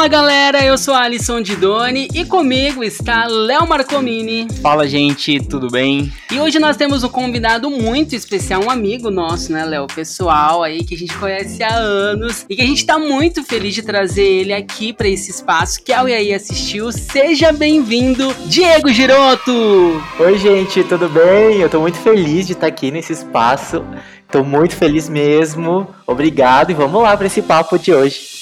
Fala galera, eu sou a Alisson Didoni e comigo está Léo Marcomini. Fala gente, tudo bem? E hoje nós temos um convidado muito especial, um amigo nosso, né, Léo? Pessoal aí que a gente conhece há anos e que a gente tá muito feliz de trazer ele aqui para esse espaço que a aí assistiu. Seja bem-vindo, Diego Giroto! Oi, gente, tudo bem? Eu tô muito feliz de estar aqui nesse espaço. Tô muito feliz mesmo. Obrigado e vamos lá para esse papo de hoje.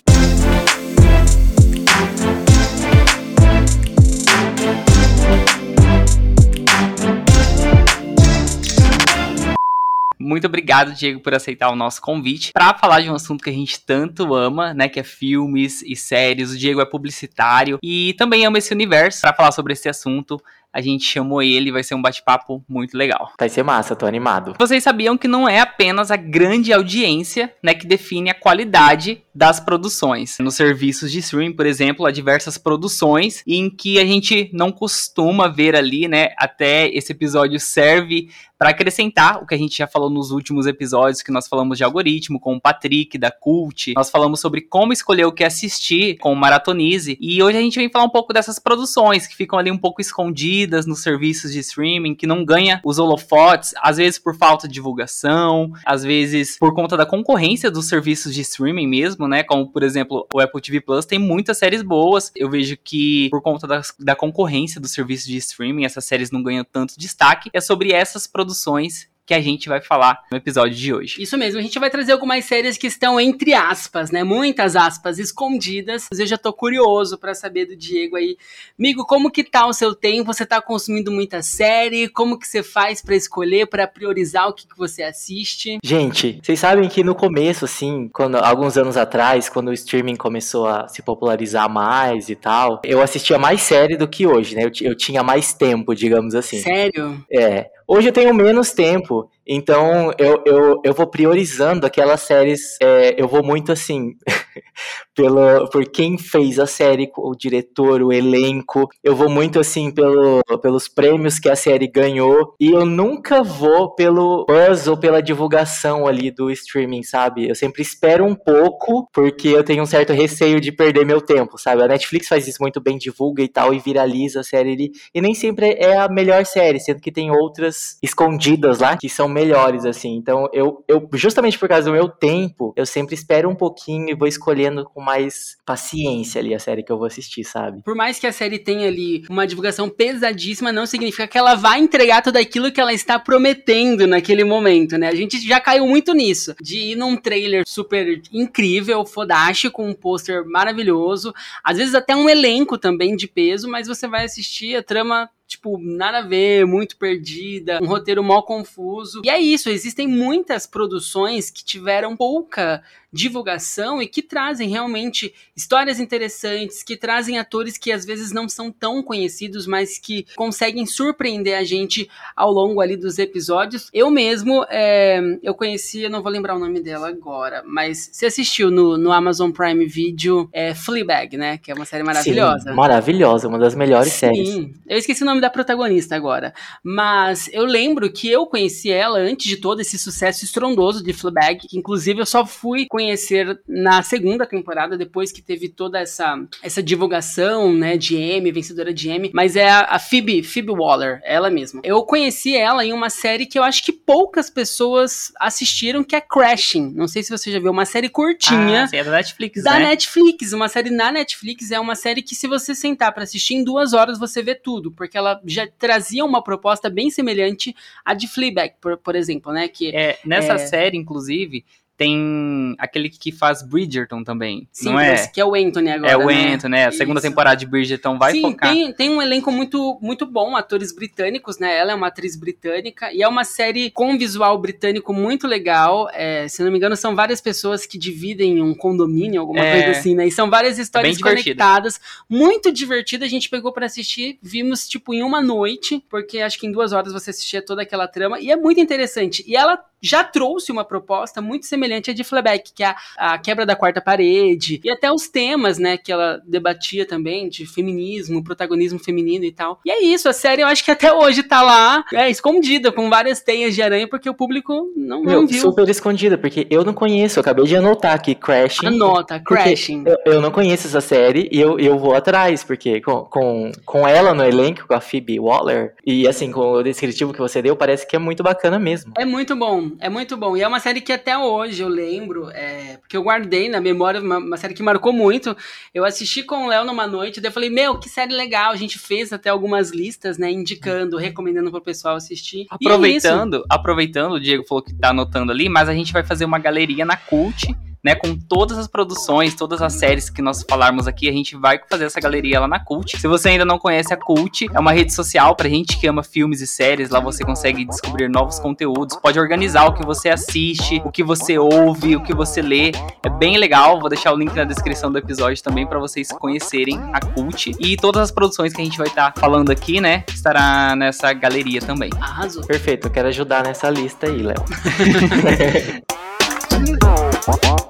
Muito obrigado, Diego, por aceitar o nosso convite para falar de um assunto que a gente tanto ama, né, que é filmes e séries. O Diego é publicitário e também ama esse universo. Para falar sobre esse assunto, a gente chamou ele, vai ser um bate-papo muito legal. Vai ser massa, tô animado. Vocês sabiam que não é apenas a grande audiência, né, que define a qualidade das produções. Nos serviços de streaming, por exemplo, há diversas produções em que a gente não costuma ver ali, né, até esse episódio serve para acrescentar o que a gente já falou nos últimos episódios, que nós falamos de algoritmo com o Patrick da Cult, nós falamos sobre como escolher o que assistir com o Maratonize, e hoje a gente vem falar um pouco dessas produções que ficam ali um pouco escondidas nos serviços de streaming, que não ganha os holofotes, às vezes por falta de divulgação, às vezes por conta da concorrência dos serviços de streaming mesmo, né? Como por exemplo, o Apple TV Plus tem muitas séries boas. Eu vejo que por conta da, concorrência dos serviços de streaming, essas séries não ganham tanto destaque. É sobre essas produções que a gente vai falar no episódio de hoje. Isso mesmo, a gente vai trazer algumas séries que estão entre aspas, né? Muitas aspas escondidas. Eu já tô curioso para saber do Diego aí. Amigo, como que tá o seu tempo? Você tá consumindo muita série? Como que você faz para escolher, para priorizar o que, que você assiste? Gente, vocês sabem que no começo, assim, quando alguns anos atrás, quando o streaming começou a se popularizar mais e tal, eu assistia mais série do que hoje, né? Eu, eu tinha mais tempo, digamos assim. Sério? É. Hoje eu tenho menos tempo, então eu, eu, eu vou priorizando aquelas séries, é, eu vou muito assim, pelo, por quem fez a série, o diretor, o elenco, eu vou muito assim pelo, pelos prêmios que a série ganhou, e eu nunca vou pelo buzz ou pela divulgação ali do streaming, sabe? Eu sempre espero um pouco, porque eu tenho um certo receio de perder meu tempo, sabe? A Netflix faz isso muito bem, divulga e tal, e viraliza a série ali, e nem sempre é a melhor série, sendo que tem outras escondidas lá que são melhores, assim. Então, eu, eu, justamente por causa do meu tempo, eu sempre espero um pouquinho e vou escolhendo com mais paciência ali a série que eu vou assistir, sabe? Por mais que a série tenha ali uma divulgação pesadíssima, não significa que ela vai entregar tudo aquilo que ela está prometendo naquele momento, né? A gente já caiu muito nisso, de ir num trailer super incrível, fodástico, um pôster maravilhoso, às vezes até um elenco também de peso, mas você vai assistir a trama tipo, nada a ver, muito perdida, um roteiro mal confuso. E é isso, existem muitas produções que tiveram pouca divulgação e que trazem realmente histórias interessantes, que trazem atores que às vezes não são tão conhecidos, mas que conseguem surpreender a gente ao longo ali dos episódios. Eu mesmo, é, eu conheci, eu não vou lembrar o nome dela agora, mas você assistiu no, no Amazon Prime Video é, Fleabag, né? Que é uma série maravilhosa. Sim, maravilhosa, uma das melhores Sim, séries. Sim, eu esqueci o nome da protagonista agora, mas eu lembro que eu conheci ela antes de todo esse sucesso estrondoso de Fleabag, que inclusive eu só fui conhecer na segunda temporada, depois que teve toda essa, essa divulgação, né, de Emmy, vencedora de Emmy, mas é a, a Phoebe, Phoebe Waller, ela mesma. Eu conheci ela em uma série que eu acho que poucas pessoas assistiram, que é Crashing. Não sei se você já viu, uma série curtinha. Ah, sim, é da Netflix, da né? Netflix, uma série na Netflix, é uma série que se você sentar para assistir em duas horas, você vê tudo, porque ela já trazia uma proposta bem semelhante à de Fleabag, por, por exemplo, né, que É, nessa É. série, inclusive, tem aquele que faz Bridgerton também, Sim, não é? que é o Anthony agora. É o né? Ento, né? A segunda Isso. temporada de Bridgerton vai Sim, focar. Tem, tem um elenco muito, muito bom, atores britânicos, né? Ela é uma atriz britânica e é uma série com visual britânico muito legal. É, se não me engano, são várias pessoas que dividem um condomínio, alguma É. coisa assim, né? E são várias histórias conectadas. Muito divertida. A gente pegou pra assistir, vimos tipo em uma noite, porque acho que em duas horas você assistia toda aquela trama e é muito interessante. E ela já trouxe uma proposta muito semelhante à de Fleabag, que é a, a, quebra da quarta parede, e até os temas, né, que ela debatia também, de feminismo, protagonismo feminino e tal. E é isso, a série eu acho que até hoje tá lá, é, escondida, com várias teias de aranha, porque o público não, Meu, não viu. super escondida, porque eu não conheço, eu acabei de anotar aqui, Crashing. Anota, Crashing. Eu, eu, não conheço essa série e eu, eu vou atrás, porque com, com, com ela no elenco, com a Phoebe Waller, e assim, com o descritivo que você deu, parece que é muito bacana mesmo. É muito bom, é muito bom. E é uma série que até hoje eu lembro, é, porque eu guardei na memória uma, uma série que marcou muito. Eu assisti com o Léo numa noite, daí eu falei, meu, que série legal. A gente fez até algumas listas, né, indicando, recomendando pro pessoal assistir. É aproveitando, é aproveitando, o Diego falou que tá anotando ali, mas a gente vai fazer uma galeria na Cult né, com todas as produções, todas as séries que nós falarmos aqui, a gente vai fazer essa galeria lá na Cult. Se você ainda não conhece a Cult, é uma rede social pra gente que ama filmes e séries, lá você consegue descobrir novos conteúdos, pode organizar o que você assiste, o que você ouve, o que você lê. É bem legal, vou deixar o link na descrição do episódio também para vocês conhecerem a Cult e todas as produções que a gente vai estar tá falando aqui, né, estará nessa galeria também. Arrasou. Perfeito, eu quero ajudar nessa lista aí, Léo.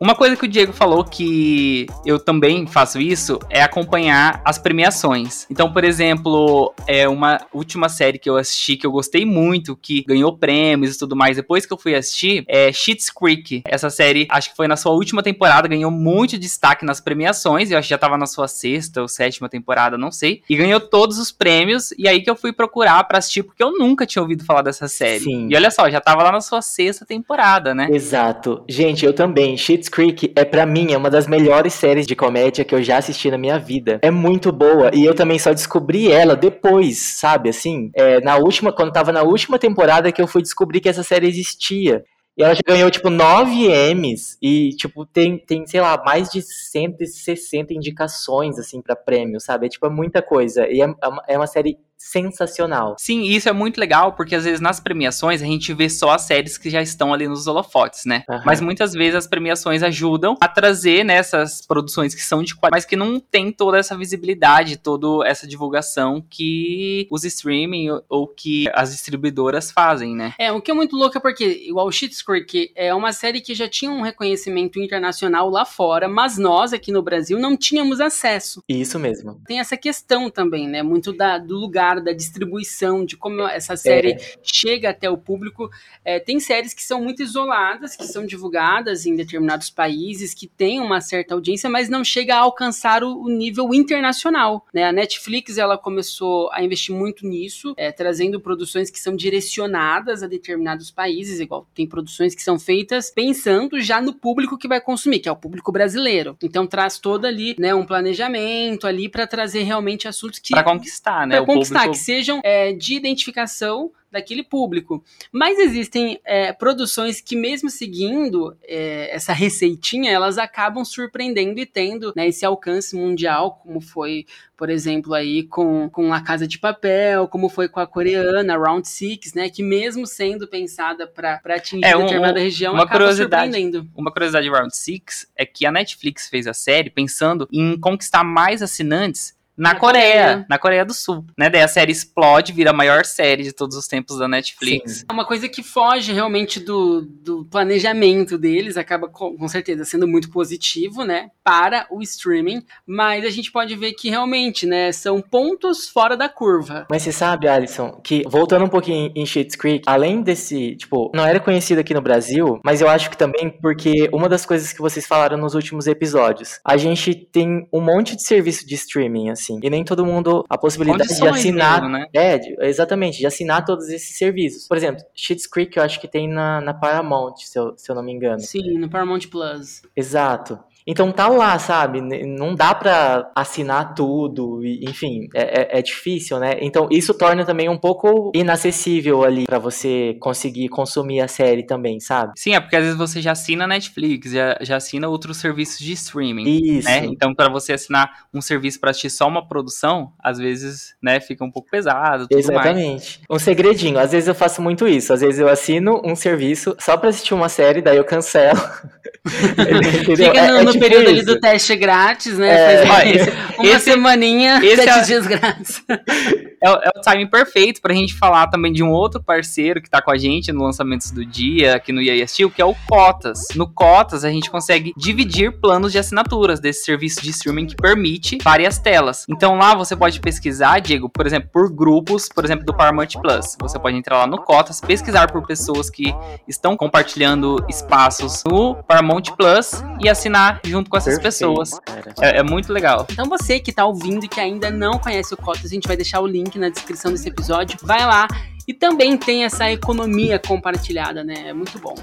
Uma coisa que o Diego falou que eu também faço isso é acompanhar as premiações. Então, por exemplo, é uma última série que eu assisti que eu gostei muito, que ganhou prêmios e tudo mais. Depois que eu fui assistir, é Schitt's Creek. Essa série, acho que foi na sua última temporada, ganhou muito destaque nas premiações. Eu acho que já tava na sua sexta ou sétima temporada, não sei. E ganhou todos os prêmios. E aí que eu fui procurar pra assistir, porque eu nunca tinha ouvido falar dessa série. Sim. E olha só, já tava lá na sua sexta temporada, né? Exato. Gente, eu também. Schitt's Creek é para mim é uma das melhores séries de comédia que eu já assisti na minha vida. É muito boa e eu também só descobri ela depois, sabe? Assim, é, na última, quando tava na última temporada que eu fui descobrir que essa série existia. E ela já ganhou, tipo, 9 M's e, tipo, tem, tem, sei lá, mais de 160 indicações, assim, para prêmio, sabe? É, tipo, é muita coisa. E é, é uma série sensacional. Sim, isso é muito legal, porque às vezes nas premiações a gente vê só as séries que já estão ali nos holofotes, né? Uhum. Mas muitas vezes as premiações ajudam a trazer nessas né, produções que são de qualidade, mas que não tem toda essa visibilidade, toda essa divulgação que os streaming ou que as distribuidoras fazem, né? É, o que é muito louco é porque, igual o Schitt's Creek, é uma série que já tinha um reconhecimento internacional lá fora, mas nós aqui no Brasil não tínhamos acesso. Isso mesmo. Tem essa questão também, né? Muito da, do lugar da distribuição, de como essa série é. chega até o público. É, tem séries que são muito isoladas, que são divulgadas em determinados países, que têm uma certa audiência, mas não chega a alcançar o, o nível internacional. Né? A Netflix ela começou a investir muito nisso, é, trazendo produções que são direcionadas a determinados países, igual tem produções que são feitas pensando já no público que vai consumir, que é o público brasileiro. Então traz todo ali, né, um planejamento ali para trazer realmente assuntos que para conquistar, né, o conquistar, que sejam é, de identificação daquele público. Mas existem é, produções que, mesmo seguindo é, essa receitinha, elas acabam surpreendendo e tendo né, esse alcance mundial, como foi, por exemplo, aí com, com A Casa de Papel, como foi com a coreana Round Six, né, que mesmo sendo pensada para atingir é, um, determinada região, uma acaba surpreendendo. Uma curiosidade de Round Six é que a Netflix fez a série pensando em conquistar mais assinantes na, Coreia, Coreia, na Coreia do Sul, né? Daí a série explode, vira a maior série de todos os tempos da Netflix. Sim. É uma coisa que foge realmente do, do planejamento deles, acaba com, com, certeza sendo muito positivo, né? Para o streaming, mas a gente pode ver que realmente, né? São pontos fora da curva. Mas você sabe, Alisson, que voltando um pouquinho em Schitt's Creek, além desse, tipo, não era conhecido aqui no Brasil, mas eu acho que também porque uma das coisas que vocês falaram nos últimos episódios, a gente tem um monte de serviço de streaming, assim assim. E nem todo mundo a possibilidade de assinar. Mesmo, né? É, exatamente, de assinar todos esses serviços. Por exemplo, Schitt's Creek eu acho que tem na, na Paramount, se eu, se eu não me engano. Sim, no Paramount Plus. Exato. Então tá lá, sabe? Não dá pra assinar tudo, enfim, é, é, é, difícil, né? Então isso torna também um pouco inacessível ali para você conseguir consumir a série também, sabe? Sim, é porque às vezes você já assina Netflix, já, já assina outros serviços de streaming. Isso. Né? Então para você assinar um serviço para assistir só uma produção, às vezes, né, fica um pouco pesado. Exatamente. Mais. Um segredinho, às vezes eu faço muito isso. Às vezes eu assino um serviço só pra assistir uma série, daí eu cancelo. Fica no, é, é, no no período ali do teste grátis, né? É, Faz, esse, uma esse, semaninha, esse sete é, dias grátis. É, é, o timing perfeito pra gente falar também de um outro parceiro que tá com a gente no Lançamentos do Dia, aqui no EA Steel, que é o Cotas. No Cotas, a gente consegue dividir planos de assinaturas desse serviço de streaming que permite várias telas. Então lá você pode pesquisar, Diego, por exemplo, por grupos, por exemplo, do Paramount Plus. Você pode entrar lá no Cotas, pesquisar por pessoas que estão compartilhando espaços no Paramount Plus e assinar junto com essas Perfeito, pessoas. É, é, muito legal. Então você que tá ouvindo e que ainda não conhece o Cotas, a gente vai deixar o link na descrição desse episódio. Vai lá e também tem essa economia compartilhada, né? É muito bom.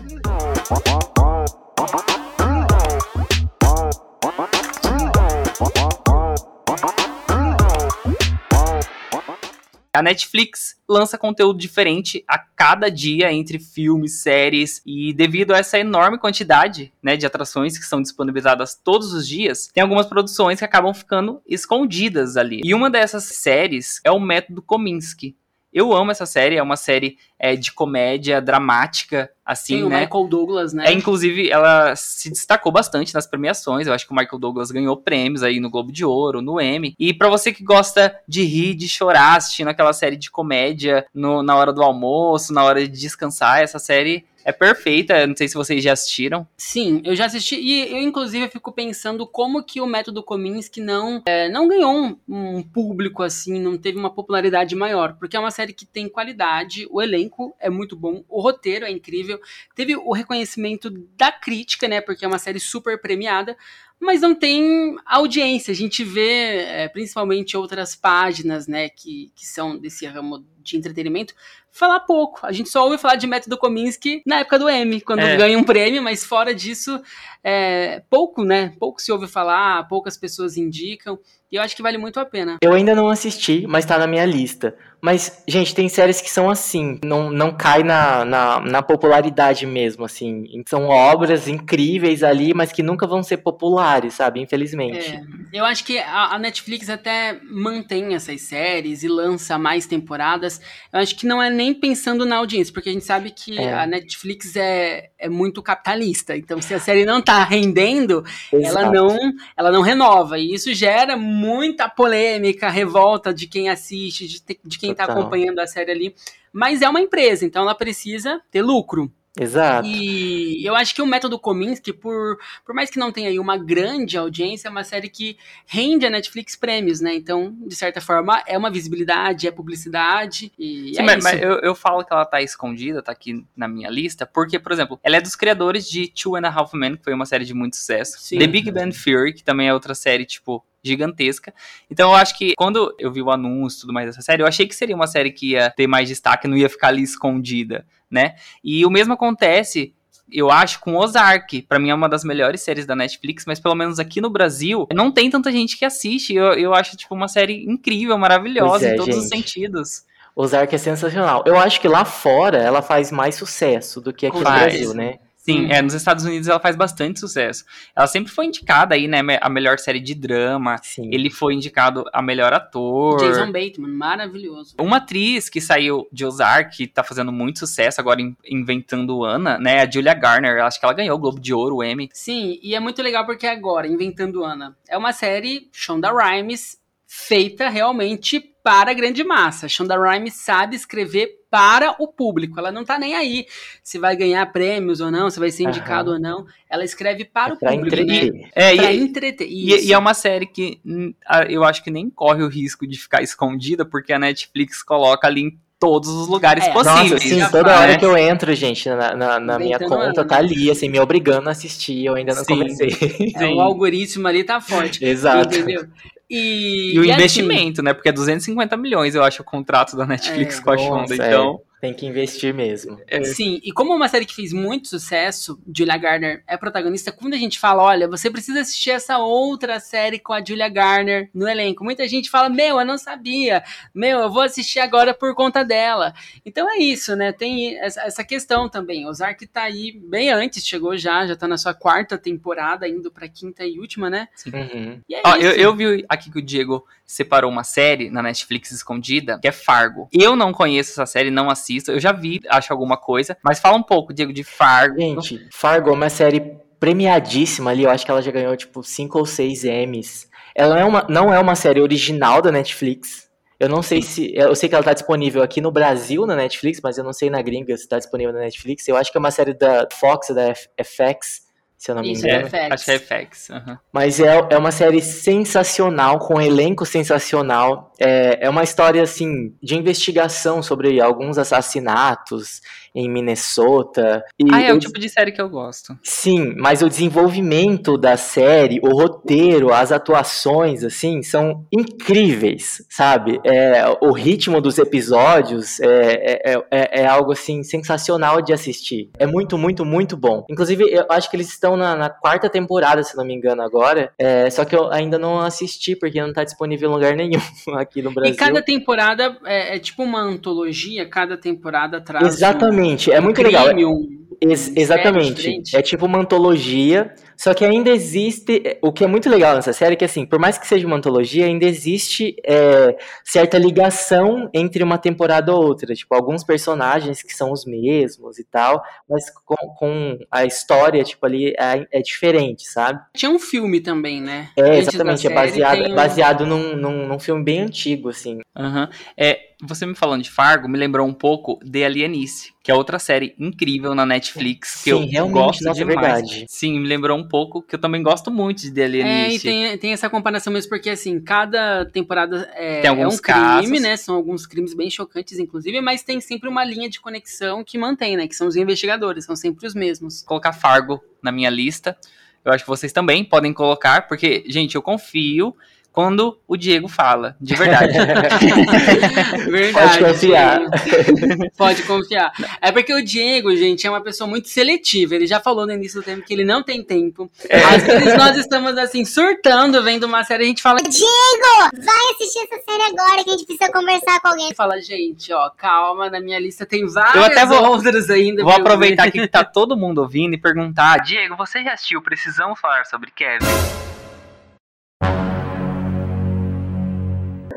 A Netflix lança conteúdo diferente a cada dia entre filmes, séries e devido a essa enorme quantidade, né, de atrações que são disponibilizadas todos os dias, tem algumas produções que acabam ficando escondidas ali. E uma dessas séries é o Método Kominsky. Eu amo essa série, é uma série é, de comédia dramática, assim, Sim, né? o Michael Douglas, né? É, inclusive, ela se destacou bastante nas premiações. Eu acho que o Michael Douglas ganhou prêmios aí no Globo de Ouro, no Emmy. E para você que gosta de rir, de chorar, assistindo aquela série de comédia no, na hora do almoço, na hora de descansar, essa série é perfeita. Não sei se vocês já assistiram. Sim, eu já assisti e eu inclusive fico pensando como que o método Kominsky não é, não ganhou um, um, público assim, não teve uma popularidade maior, porque é uma série que tem qualidade, o elenco é muito bom, o roteiro é incrível, teve o reconhecimento da crítica, né? Porque é uma série super premiada, mas não tem audiência. A gente vê, é, principalmente outras páginas, né, que, que são desse ramo de entretenimento, falar pouco. A gente só ouve falar de método Kominsky na época do Emmy, quando é. ganha um prêmio, mas fora disso, é, pouco, né? Pouco se ouve falar, poucas pessoas indicam. E eu acho que vale muito a pena. Eu ainda não assisti, mas tá na minha lista. Mas, gente, tem séries que são assim, não, não cai na, na, na, popularidade mesmo, assim. São obras incríveis ali, mas que nunca vão ser populares, sabe? Infelizmente. É, eu acho que a, a, Netflix até mantém essas séries e lança mais temporadas. Eu acho que não é nem pensando na audiência, porque a gente sabe que é. a Netflix é, é muito capitalista. Então, se a série não tá rendendo, ela não, ela não renova. E isso gera muita polêmica, revolta de quem assiste, de, de quem está acompanhando a série ali. Mas é uma empresa, então ela precisa ter lucro. Exato. E eu acho que o método Kominsky, por, por mais que não tenha aí uma grande audiência, é uma série que rende a Netflix prêmios, né? Então, de certa forma, é uma visibilidade, é publicidade. E Sim, é mas, mas eu, eu, falo que ela tá escondida, tá aqui na minha lista, porque, por exemplo, ela é dos criadores de Two and a Half Men, que foi uma série de muito sucesso. Sim. The Big Bang Theory, que também é outra série, tipo, gigantesca. Então eu acho que quando eu vi o anúncio e tudo mais dessa série, eu achei que seria uma série que ia ter mais destaque, não ia ficar ali escondida, né? E o mesmo acontece eu acho, com Ozark. Para mim é uma das melhores séries da Netflix, mas pelo menos aqui no Brasil não tem tanta gente que assiste. Eu, eu acho, tipo, uma série incrível, maravilhosa é, em todos gente. os sentidos. Ozark é sensacional. Eu acho que lá fora ela faz mais sucesso do que aqui faz. no Brasil, né? Sim, hum. é, nos Estados Unidos ela faz bastante sucesso. Ela sempre foi indicada aí, né, a melhor série de drama. Sim. Ele foi indicado a melhor ator. Jason Bateman, maravilhoso. Uma atriz que saiu de Ozark, que tá fazendo muito sucesso agora inventando Ana, né, a Julia Garner. Acho que ela ganhou o Globo de Ouro, o Emmy. Sim, e é muito legal porque agora, Inventando Ana, é uma série Shonda Rhimes feita realmente para a grande massa. Shonda Rhimes sabe escrever para o público. Ela não tá nem aí se vai ganhar prêmios ou não, se vai ser indicado uhum. ou não. Ela escreve para é o público. Entreter. Né? É, pra e, entreter. E, e, é uma série que hum, eu acho que nem corre o risco de ficar escondida, porque a Netflix coloca ali em todos os lugares é, possíveis. Nossa, sim, toda hora que eu entro, gente, na, na, na minha conta, tá ali, assim, me obrigando a assistir, eu ainda não sim, comecei. É, o algoritmo ali tá forte. Exato. Entendeu? E, e o e assim investimento, assim, né? Porque é 250 milhões, eu acho, o contrato da Netflix é, com a Shonda, então... É. Tem que investir mesmo. É. Sim, e como uma série que fez muito sucesso, Julia Garner é protagonista, quando a gente fala, olha, você precisa assistir essa outra série com a Julia Garner no elenco, muita gente fala, meu, eu não sabia, meu, eu vou assistir agora por conta dela. Então é isso, né? Tem essa questão também. Ozark tá aí bem antes, chegou já, já tá na sua quarta temporada, indo pra quinta e última, né? Uhum. E é Ó, eu, eu vi aqui que o Diego separou uma série na Netflix escondida, que é Fargo. Eu não conheço essa série, não assisto. Eu já vi, acho alguma coisa. Mas fala um pouco, Diego, de Fargo. Gente, Fargo é uma série premiadíssima ali, eu acho que ela já ganhou tipo 5 ou 6 Emmys. Ela é uma, não é uma série original da Netflix. Eu não sei se. Eu sei que ela tá disponível aqui no Brasil na Netflix, mas eu não sei na gringa se tá disponível na Netflix. Eu acho que é uma série da Fox, da FX se eu não me Isso, engano. é. Acho que é FX. uhum. Mas é, é uma série sensacional, com um elenco sensacional. É, é uma história, assim, de investigação sobre alguns assassinatos em Minnesota. E Ah, é o eu- tipo de série que eu gosto. Sim, mas o desenvolvimento da série, o roteiro, as atuações, assim, são incríveis, sabe? É, o ritmo dos episódios é, é, é, é algo, assim, sensacional de assistir. É muito, muito, muito bom. Inclusive, eu acho que eles estão na, na quarta temporada, se não me engano, agora. É, só que eu ainda não assisti, porque não tá disponível em lugar nenhum aqui no Brasil. E cada temporada é, é tipo uma antologia, cada temporada traz. um- Exatamente, é um muito legal. crime, um- Ex- um exatamente. É tipo uma antologia, só que ainda existe. O que é muito legal nessa série é que, assim, por mais que seja uma antologia, ainda existe é, certa ligação entre uma temporada ou outra. Tipo, alguns personagens que são os mesmos e tal, mas com, com a história, tipo, ali é, é diferente, sabe? Tinha um filme também, né? É, Antes exatamente. É baseado, tem um- baseado num, num, num filme bem antigo, assim. Aham. É, você me falando de Fargo me lembrou um pouco de Alienice, que é outra série incrível na Netflix que Sim, eu realmente, gosto nossa, é demais. verdade. Sim, me lembrou um pouco que eu também gosto muito de The É, e tem, tem essa comparação mesmo, porque assim, cada temporada é, Tem é alguns um crime, casos. né? São alguns crimes bem chocantes, inclusive, mas tem sempre uma linha de conexão que mantém, né? Que são os investigadores, são sempre os mesmos. colocar Fargo na minha lista. Eu acho que vocês também podem colocar, porque, gente, eu confio quando o Diego fala, de verdade. Verdade. Pode confiar. Diego. Pode confiar. É porque o Diego, gente, é uma pessoa muito seletiva. Ele já falou no início do tempo que ele não tem tempo. Às vezes nós estamos assim, surtando, vendo uma série, a gente fala. Diego, vai assistir essa série agora que a gente precisa conversar com alguém. Fala, gente, ó, calma, na minha lista tem várias Eu até vou- outras ainda. Vou aproveitar aqui que tá todo mundo ouvindo e perguntar: Diego, você já assistiu Precisamos Falar sobre Kevin?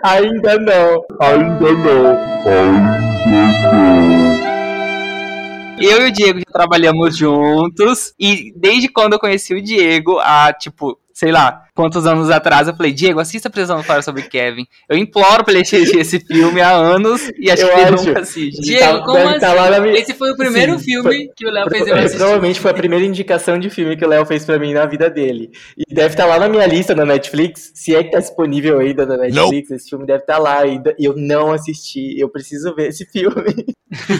Ainda não. Ainda não. Ainda não. Eu e o Diego já trabalhamos juntos e desde quando eu conheci o Diego, há tipo, sei lá, quantos anos atrás, eu falei, Diego, assista Precisamos Falar sobre Kevin. Eu imploro pra ele assistir esse filme há anos e acho Eu que ele acho. nunca assiste. Diego, Tá- como deve assim? tá minha- Esse foi o primeiro Sim, filme foi- que o Léo fez eu assistir. Provavelmente foi a primeira indicação de filme que o Léo fez pra mim na vida dele. E deve estar lá na minha lista na Netflix. Se é que tá disponível ainda na Netflix, esse filme deve estar lá ainda. E eu não assisti. Eu preciso ver esse filme.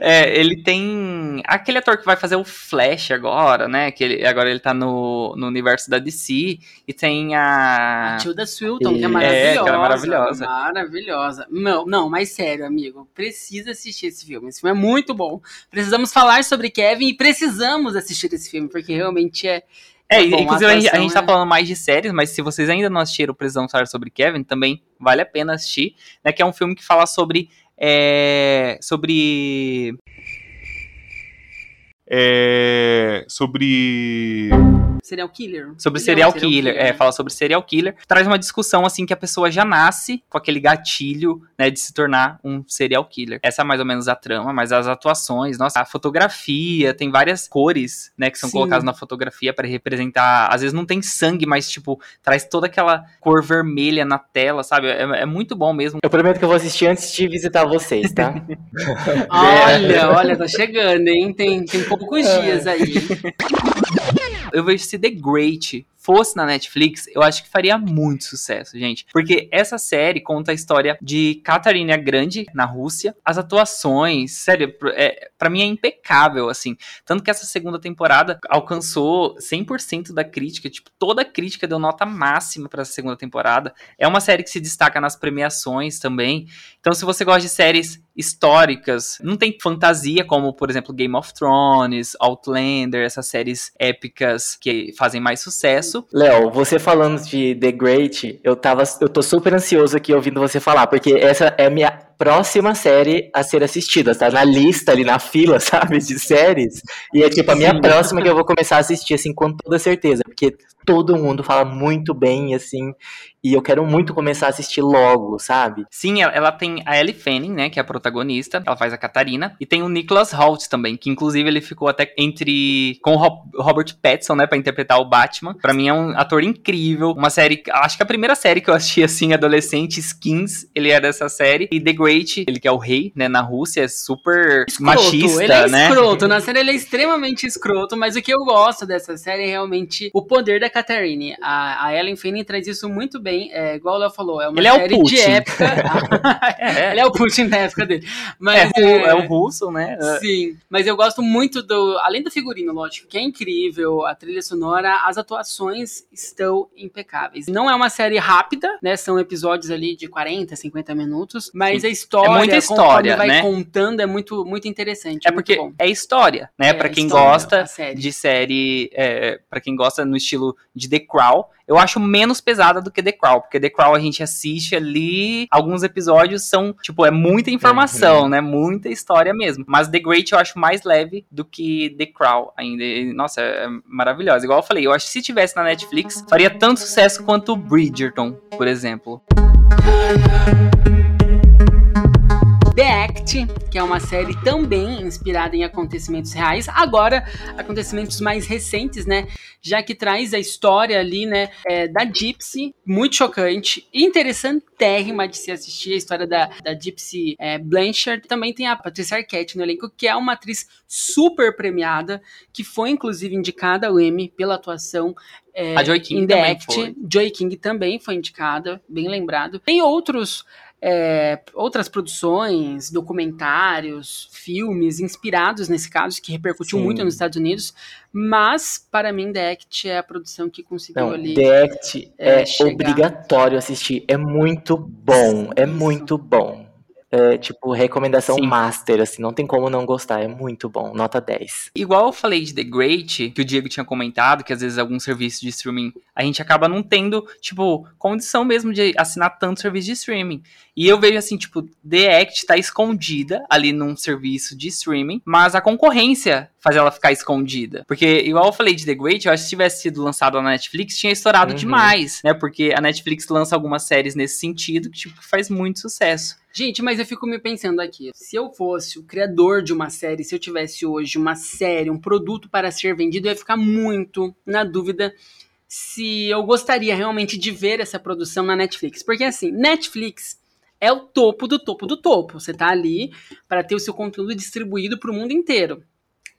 É, ele tem aquele ator que vai fazer o Flash agora, né? Que ele, agora ele tá no, no universo da DC. E tem a. A Tilda Swilton, que é É, maravilhosa. que ela é maravilhosa. Maravilhosa. Não, não, mas sério, amigo. Precisa assistir esse filme. Esse filme é muito bom. Precisamos falar sobre Kevin e precisamos assistir esse filme, porque realmente é. É, bom, inclusive a gente, a gente tá é- falando mais de séries, mas se vocês ainda não assistiram Precisamos Falar sobre Kevin, também vale a pena assistir, né? Que é um filme que fala sobre. é, sobre. É. Sobre. Serial Killer. Sobre Ele serial, é um killer. É, fala sobre serial killer. Traz uma discussão, assim, que a pessoa já nasce com aquele gatilho, né, de se tornar um serial killer. Essa é mais ou menos a trama, mas as atuações, nossa, a fotografia, tem várias cores, né, que são Sim. colocadas na fotografia para representar. Às vezes não tem sangue, mas, tipo, traz toda aquela cor vermelha na tela, sabe? É, é muito bom mesmo. Eu prometo que eu vou assistir antes de visitar vocês, tá? Olha, olha, tá chegando, hein? Tem, tem poucos É. dias aí. eu vejo se The Great fosse na Netflix, eu acho que faria muito sucesso, gente. Porque essa série conta a história de Catarina Grande na Rússia. As atuações, sério, é, para mim é impecável, assim. Tanto que essa segunda temporada alcançou 100% da crítica, tipo, toda a crítica deu nota máxima pra essa segunda temporada. É uma série que se destaca nas premiações também. Então, se você gosta de séries históricas, não tem fantasia, como, por exemplo, Game of Thrones, Outlander, essas séries épicas que fazem mais sucesso. Léo, você falando de The Great, eu, tava, eu tô super ansioso aqui ouvindo você falar, porque essa é a minha próxima série a ser assistida. Tá na lista ali, na fila, sabe, de séries. E é tipo a minha Sim. próxima que eu vou começar a assistir, assim, com toda certeza. Porque todo mundo fala muito bem, assim. E eu quero muito começar a assistir logo, sabe? Sim, ela, ela tem a Ellie Fanning, né, que é a protagonista, ela faz a Catarina, e tem o Nicholas Hoult também, que inclusive ele ficou até entre com o Ro- Robert Pattinson, né, pra interpretar o Batman. Pra mim é um ator incrível, uma série, acho que a primeira série que eu assisti assim, adolescente, Skins, ele é dessa série, e The Great, ele que é o rei, né, na Rússia, é super machista, ele é né? escroto. Na série ele é extremamente escroto, mas o que eu gosto dessa série é realmente o poder da Catherine. A, a Ellen Fanning traz isso muito bem. É, igual o Léo falou, é uma Ele é o série Putin. de época. É, ele é o Putin da época dele. é, Mas, ru- é o russo, né? Sim, mas eu gosto muito do. Além do figurino, lógico, que é incrível, a trilha sonora, as atuações estão impecáveis. Não é uma série rápida, né? São episódios ali de 40, 50 minutos, mas Sim. História, É muita história, vai né? contando, é muito, muito interessante. É porque é história, né? É, Pra quem história, gosta série. de série, é, para quem gosta no estilo de The Crown, eu acho menos pesada do que The Crown, porque The Crown a gente assiste ali, alguns episódios são, tipo, é muita informação, né? Muita história mesmo. Mas The Great eu acho mais leve do que The Crown ainda. Nossa, é maravilhosa. Igual eu falei, eu acho que se tivesse na Netflix, faria tanto sucesso quanto Bridgerton, por exemplo. Que é uma série também inspirada em acontecimentos reais, agora acontecimentos mais recentes, né? Já que traz a história ali, né, é, da Gypsy, muito chocante, interessantérrima de se assistir a história da, da Gypsy é, Blanchard. Também tem a Patricia Arquette no elenco, que é uma atriz super premiada, que foi inclusive indicada ao Emmy pela atuação é, A Joy King em The também Act. foi. Joy King também foi indicada, bem lembrado. Tem outros é, outras produções, documentários, filmes inspirados nesse caso, que repercutiu Sim. muito nos Estados Unidos, mas para mim The Act é a produção que conseguiu Não, ali. The Act é, é, obrigatório assistir. É muito bom. É muito bom. É tipo, recomendação Sim. master, assim, não tem como não gostar. É muito bom. Nota 10. Igual eu falei de The Great, que o Diego tinha comentado, que às vezes alguns serviços de streaming a gente acaba não tendo, tipo, condição mesmo de assinar tanto serviço de streaming. E eu vejo assim, tipo, The Act tá escondida ali num serviço de streaming, mas a concorrência faz ela ficar escondida. Porque, igual eu falei de The Great, eu acho que se tivesse sido lançado na Netflix, tinha estourado Uhum. demais, né? Porque a Netflix lança algumas séries nesse sentido que, tipo, faz muito sucesso. Gente, mas eu fico me pensando aqui. Se eu fosse o criador de uma série, se eu tivesse hoje uma série, um produto para ser vendido, eu ia ficar muito na dúvida se eu gostaria realmente de ver essa produção na Netflix. Porque assim, Netflix é o topo do topo do topo. Você tá ali para ter o seu conteúdo distribuído para o mundo inteiro.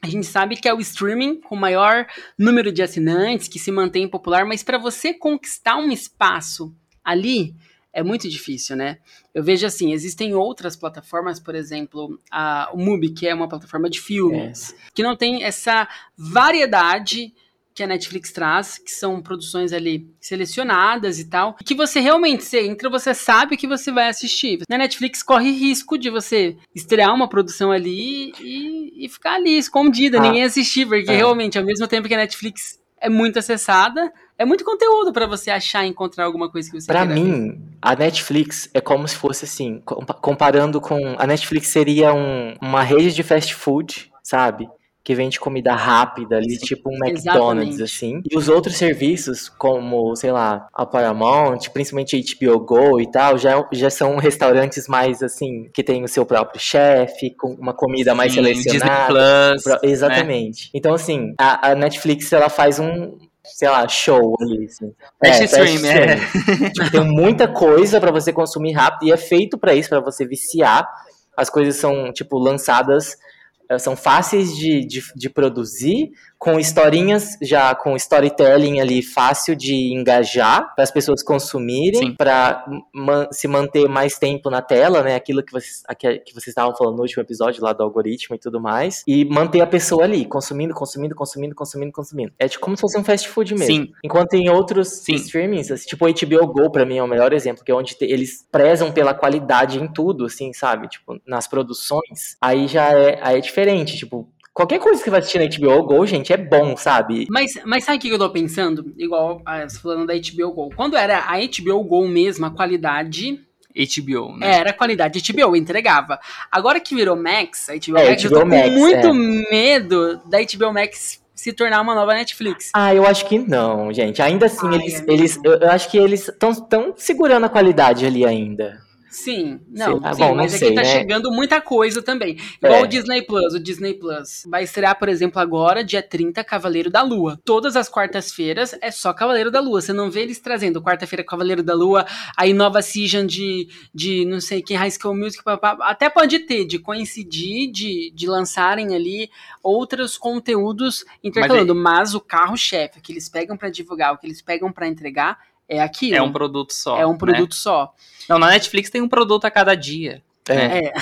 A gente sabe que é o streaming com maior número de assinantes, que se mantém popular, mas para você conquistar um espaço ali é muito difícil, né? Eu vejo assim, existem outras plataformas, por exemplo, a, o Mubi, que é uma plataforma de filmes, que não tem essa variedade que a Netflix traz, que são produções ali selecionadas e tal, que você realmente, você entra, você sabe o que você vai assistir. Na Netflix corre risco de você estrear uma produção ali e, e ficar ali escondida, Ah, ninguém assistir, porque é. realmente, ao mesmo tempo que a Netflix é muito acessada, é muito conteúdo pra você achar e encontrar alguma coisa que você Pra queira ver. mim, a Netflix é como se fosse assim, compa- comparando com. A Netflix seria um- uma rede de fast food, sabe? Que vende comida rápida ali, tipo um McDonald's, Exatamente. assim. E os outros serviços, como, sei lá, a Paramount, principalmente a HBO Go e tal, já, já são restaurantes mais, assim, que tem o seu próprio chefe, com uma comida mais Sim, Disney selecionada. Plus. Pro- Exatamente. Então, assim, a, a Netflix, ela faz um, sei lá, show ali. Assim. Fast É, stream, é. stream. Tipo, tem muita coisa pra você consumir rápido e é feito pra isso, pra você viciar. As coisas são, tipo, lançadas, eh, são fáceis de, de, de produzir, com historinhas, já com storytelling ali fácil de engajar, para as pessoas consumirem, para se manter mais tempo na tela, né? Aquilo que vocês, que vocês estavam falando no último episódio lá do algoritmo e tudo mais, e manter a pessoa ali, consumindo, consumindo, consumindo, consumindo, consumindo. É tipo como se fosse um fast food mesmo. Sim. Enquanto em outros Sim. streamings, assim, tipo o HBO Go pra mim é o melhor exemplo, que é onde eles prezam pela qualidade em tudo, assim, sabe? Tipo, nas produções, aí já é, aí é diferente, tipo, qualquer coisa que você vai assistir na HBO Go, gente, é bom, sabe? Mas, mas sabe o que eu tô pensando? Igual ah, você falando da HBO Go. Quando era a HBO Go mesmo, a qualidade HBO, né? É, era qualidade HBO, entregava. Agora que virou Max, a HBO É, Max, eu HBO tô com Max, muito é. medo da HBO Max se tornar uma nova Netflix. Ah, eu acho que não, gente. Ainda assim, Ai, eles, amigo. eles, eu, eu acho que eles estão segurando a qualidade ali ainda. Sim, não, Ah, sim, bom, mas aqui tá né? chegando muita coisa também. Igual É. o Disney Plus. O Disney Plus vai estrear, por exemplo, agora, dia 30, Cavaleiro da Lua. Todas as quartas-feiras é só Cavaleiro da Lua. Você não vê eles trazendo quarta-feira Cavaleiro da Lua, aí nova season de, de não sei quem, High School Music, papá. até pode ter, de coincidir, de, de lançarem ali outros conteúdos intercalando. Mas, o carro-chefe, que eles pegam pra divulgar, o que eles pegam pra entregar, é aquilo. É um produto só. É um né? produto só. Não, na Netflix tem um produto a cada dia. É. É.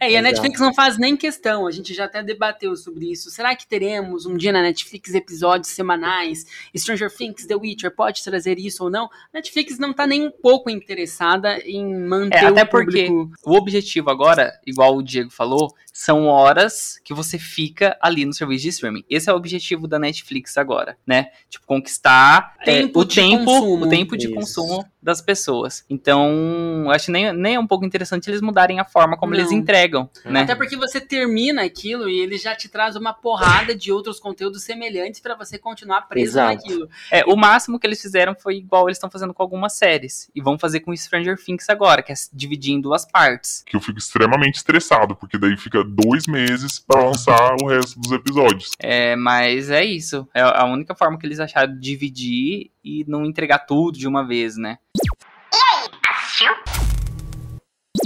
É, e a. Netflix não faz nem questão, a gente já até debateu sobre isso. Será que teremos um dia na Netflix episódios semanais? Stranger Things, The Witcher, pode trazer isso ou não? Netflix não tá nem um pouco interessada em manter É, até o público... O objetivo agora, igual o Diego falou, são horas que você fica ali no serviço de streaming. Esse é o objetivo da Netflix agora, né? Tipo, conquistar é, Tempo o tempo, consumo. o tempo de Isso. consumo das pessoas. Então, acho nem, nem é um pouco interessante eles mudarem a forma como Não. eles entregam, né? Até porque você termina aquilo e ele já te traz uma porrada de outros conteúdos semelhantes pra você continuar preso Exato. naquilo. É, o máximo que eles fizeram foi igual eles estão fazendo com algumas séries. E vão fazer com Stranger Things agora, que é dividir em duas partes. Que eu fico extremamente estressado, porque daí fica dois meses pra lançar o resto dos episódios. É, mas é isso. É a única forma que eles acharam de dividir e não entregar tudo de uma vez, né?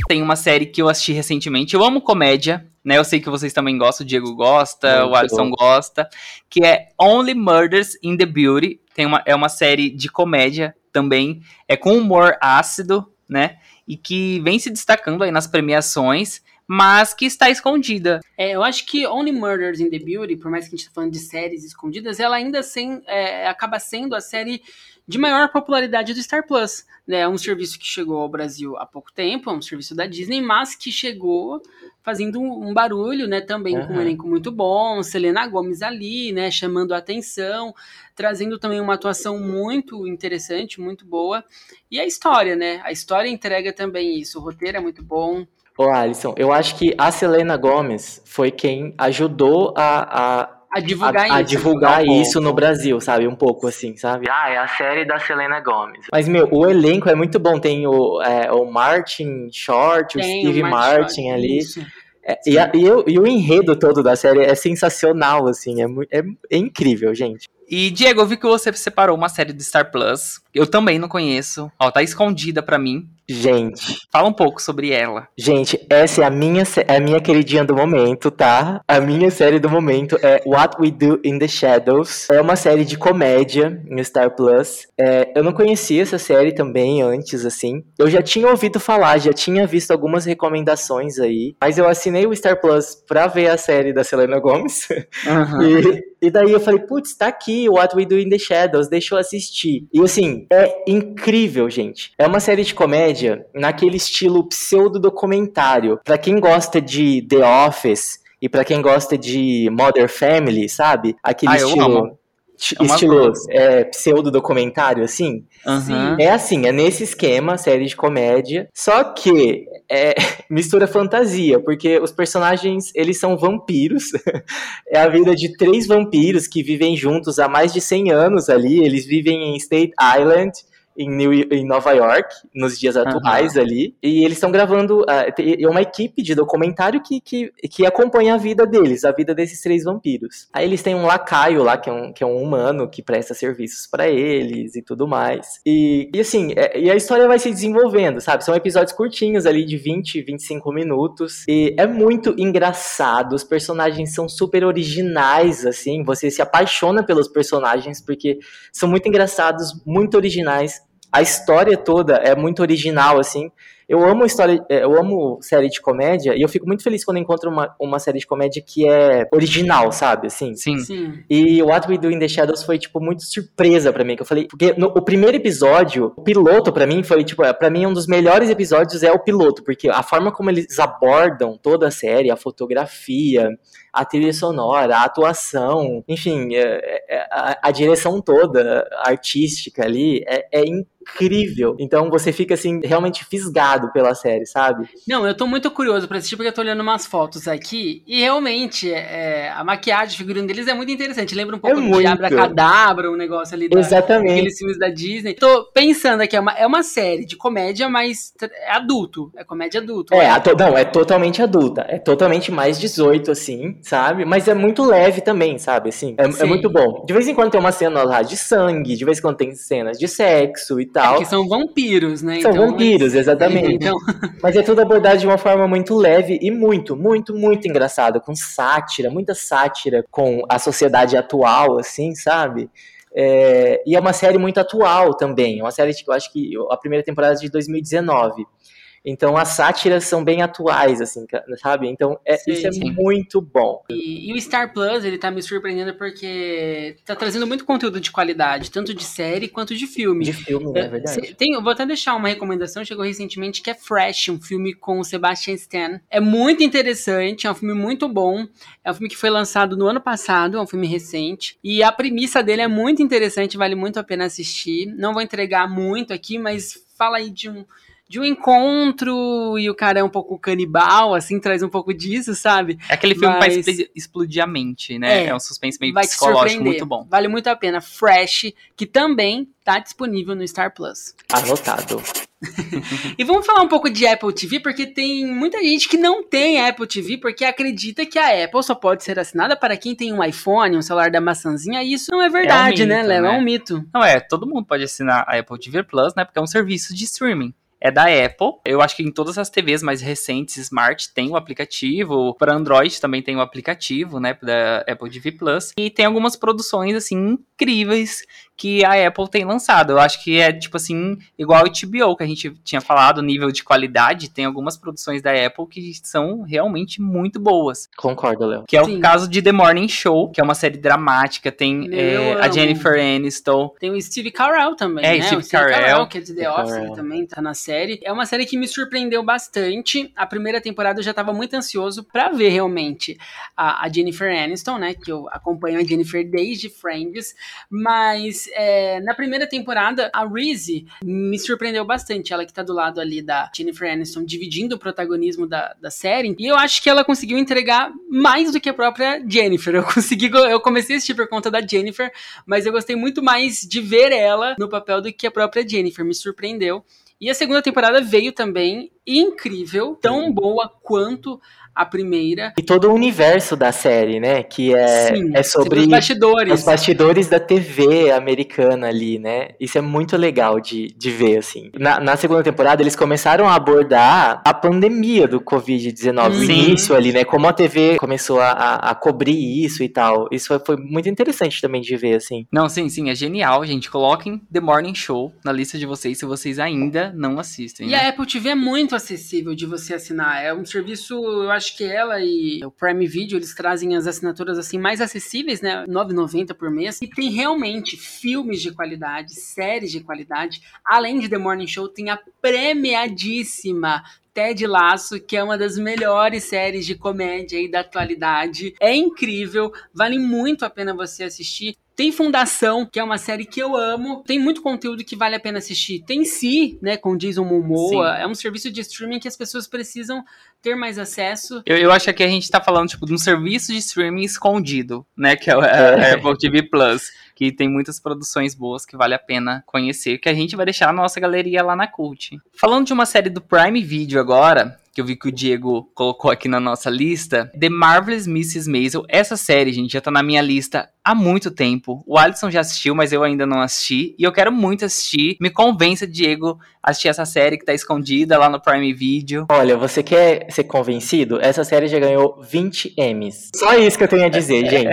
Tem uma série que eu assisti recentemente. Eu amo comédia, né? Eu sei que vocês também gostam, o Diego gosta, Muito o Alisson bom. gosta. Que é Only Murders in the Beauty. Tem uma, é uma série de comédia também. É com humor ácido, né? E que vem se destacando aí nas premiações, mas que está escondida. É, eu acho que Only Murders in the Beauty, por mais que a gente tá falando de séries escondidas, ela ainda sem, é, acaba sendo a série de maior popularidade do Star Plus. né? É um serviço que chegou ao Brasil há pouco tempo, é um serviço da Disney, mas que chegou fazendo um, um barulho, né? Também com um elenco muito bom, Selena Gomes ali, né? Chamando a atenção, trazendo também uma atuação muito interessante, muito boa. E a história, né? A história entrega também isso. O roteiro é muito bom. Ô, Alisson, eu acho que a Selena Gomes foi quem ajudou a, a, A divulgar a, a isso. divulgar um isso pouco. no Brasil, sabe? Um pouco assim, sabe? Ah, é a série da Selena Gomes. Mas, meu, o elenco é muito bom. Tem o, é, o Martin Short, o Tem Steve Martin Martin Short, ali. isso. É, e, a- e o, e o enredo todo da série é sensacional, assim. É, é, é incrível, gente. E, Diego, eu vi que você separou uma série do Star Plus. Eu também não conheço. Ó, tá escondida pra mim. Gente, Fala um pouco sobre ela. gente, essa é a minha, é a minha queridinha do momento, tá? A minha série do momento é What We Do in the Shadows. É uma série de comédia no Star Plus. É, eu não conhecia essa série também antes, assim. Eu já tinha ouvido falar, já tinha visto algumas recomendações aí. Mas eu assinei o Star Plus pra ver a série da Selena Gomez. E, e daí eu falei, putz, tá aqui, What We Do in the Shadows, deixa eu assistir. E assim, é incrível, gente. É uma série de comédia naquele estilo pseudo-documentário. Pra quem gosta de The Office e pra quem gosta de Mother Family, sabe? Aquele Ah, estilo. amo. É uma Estilo é, pseudo-documentário, assim. Aham. É assim, é nesse esquema, série de comédia. Só que é, mistura fantasia, porque os personagens, eles são vampiros. é a vida de três vampiros que vivem juntos há mais de 100 anos ali. Eles vivem em State Island. Em, New, em Nova York, nos dias atuais ali, e eles estão gravando. ah, é uma equipe de documentário que, que, que acompanha a vida deles, a vida desses três vampiros. Aí eles têm um lacaio lá, que é um, que é um humano que presta serviços pra eles e tudo mais. E, e assim, é- e a história vai se desenvolvendo, sabe? São episódios curtinhos ali de 20, 25 minutos. E é muito engraçado, os personagens são super originais, assim. Você se apaixona pelos personagens porque são muito engraçados, muito originais. A história toda é muito original, assim. Eu amo história, é, eu amo série de comédia e eu fico muito feliz quando encontro uma, uma série de comédia que é original, sabe? Assim. Sim. Sim. E What We Do in the Shadows foi, tipo, muito surpresa pra mim. Que eu falei, porque no, o primeiro episódio, o piloto pra mim foi, tipo, pra mim um dos melhores episódios é o piloto, porque a forma como eles abordam toda a série, a fotografia, a trilha sonora, a atuação, enfim, é, é, a, a direção toda artística ali é, é incrível. Então você fica assim realmente fisgado pela série, sabe? Não, eu tô muito curioso pra assistir porque eu tô olhando umas fotos aqui e realmente é, a maquiagem, o figurino deles é muito interessante. Lembra um pouco É de muito. Abracadabra, um negócio ali da, Exatamente. aqueles filmes da Disney. Tô pensando aqui, é uma, é uma série de comédia, mas é adulto. É comédia adulto. É, to- não, é totalmente adulta. É totalmente mais 18, assim, sabe? Mas é muito leve também, sabe? Assim, é, é muito bom. De vez em quando tem uma cena lá de sangue, de vez em quando tem cenas de sexo e tal. É que são vampiros, né? São vampiros, exatamente. Então, Mas é tudo abordado de uma forma muito leve e muito, muito, muito engraçada, com sátira, muita sátira com a sociedade atual, assim, sabe? É, e é uma série muito atual também. É uma série que eu acho que a primeira temporada é de 2019. Então as sátiras são bem atuais, assim, sabe? Então é- Sim, isso é sim. muito bom. E, e o Star Plus, ele tá me surpreendendo porque tá trazendo muito conteúdo de qualidade, tanto de série quanto de filme. De filme, né? É verdade. Tem, vou até deixar uma recomendação, chegou recentemente, que é Fresh, um filme com o Sebastian Stan. É muito interessante, é um filme muito bom. É um filme que foi lançado no ano passado, é um filme recente. E a premissa dele é muito interessante, vale muito a pena assistir. Não vou entregar muito aqui, mas fala aí de um. De um encontro e o cara é um pouco canibal, assim, traz um pouco disso, sabe? É aquele filme Mas- pra expl- explodir a mente, né? É, É, um suspense meio psicológico muito bom. Vale muito a pena. Fresh, que também tá disponível no Star Plus. Anotado. E vamos falar um pouco de Apple TV, porque tem muita gente que não tem Apple TV porque acredita que a Apple só pode ser assinada para quem tem um iPhone, um celular da maçãzinha. E isso não é verdade, mito, né, Léo? É né? um mito. Não é, todo mundo pode assinar a Apple TV Plus, né? Porque é um serviço de streaming. É da Apple. Eu acho que em todas as TVs mais recentes, Smart, tem o aplicativo. Para Android também tem o aplicativo, né? Da Apple TV Plus. E tem algumas produções, assim, incríveis que a Apple tem lançado. Eu acho que é, tipo assim, igual o HBO, que a gente tinha falado, nível de qualidade. Tem algumas produções da Apple que são realmente muito boas. Concordo, Léo. Que é Sim. o caso de The Morning Show, que é uma série dramática. Tem é, a. Jennifer Aniston. Tem o Steve Carell também, É, né? Steve o Steve Carell. que é de The Steve Office, Carell. também tá na série. É uma série que me surpreendeu bastante. A primeira temporada eu já tava muito ansioso pra ver realmente a, a Jennifer Aniston, né? Que eu acompanho a Jennifer desde Friends. Mas é, na primeira temporada, a Reese me surpreendeu bastante. Ela que tá do lado ali da Jennifer Aniston, dividindo o protagonismo da, da série. E eu acho que ela conseguiu entregar mais do que a própria Jennifer. Eu consegui, eu comecei a assistir por conta da Jennifer, mas eu gostei muito mais de ver ela no papel do que a própria Jennifer. Me surpreendeu. E a segunda temporada veio também incrível, tão boa quanto a primeira. E todo o universo da série, né? Que é, Sim, é sobre os bastidores. os bastidores da TV americana ali, né? Isso é muito legal de, de ver, assim. Na, na segunda temporada, eles começaram a abordar a pandemia do Covid-19, o início ali, né? Como a TV começou a, a, a cobrir isso e tal. Isso foi, foi muito interessante também de ver, assim. Não, sim, sim, é genial, gente. Coloquem The Morning Show na lista de vocês se vocês ainda não assistem. E né? a Apple TV é muito acessível de você assinar. É um serviço, eu acho que ela e o Prime Video, eles trazem as assinaturas assim mais acessíveis, né? R$ 9,90 por mês. E tem realmente filmes de qualidade, séries de qualidade. Além de The Morning Show, tem a premiadíssima Ted Laço, que é uma das melhores séries de comédia aí da atualidade. É incrível, vale muito a pena você assistir. Tem Fundação, que é uma série que eu amo. Tem muito conteúdo que vale a pena assistir. Tem Si, né, com Jason Momoa. Sim. É um serviço de streaming que as pessoas precisam ter mais acesso. Eu, eu acho que a gente tá falando, tipo, de um serviço de streaming escondido, né? Que é o a- É. a Apple TV Plus. Que tem muitas produções boas que vale a pena conhecer. Que a gente vai deixar na nossa galeria lá na Cult. Falando de uma série do Prime Video agora, que eu vi que o Diego colocou aqui na nossa lista, The Marvelous Mrs. Maisel. Essa série, gente, já tá na minha lista há muito tempo. O Alisson já assistiu, mas eu ainda não assisti. E eu quero muito assistir. Me convença, Diego, assistir essa série que tá escondida lá no Prime Video. Olha, você quer ser convencido? Essa série já ganhou 20 M's. Só isso que eu tenho a dizer, gente.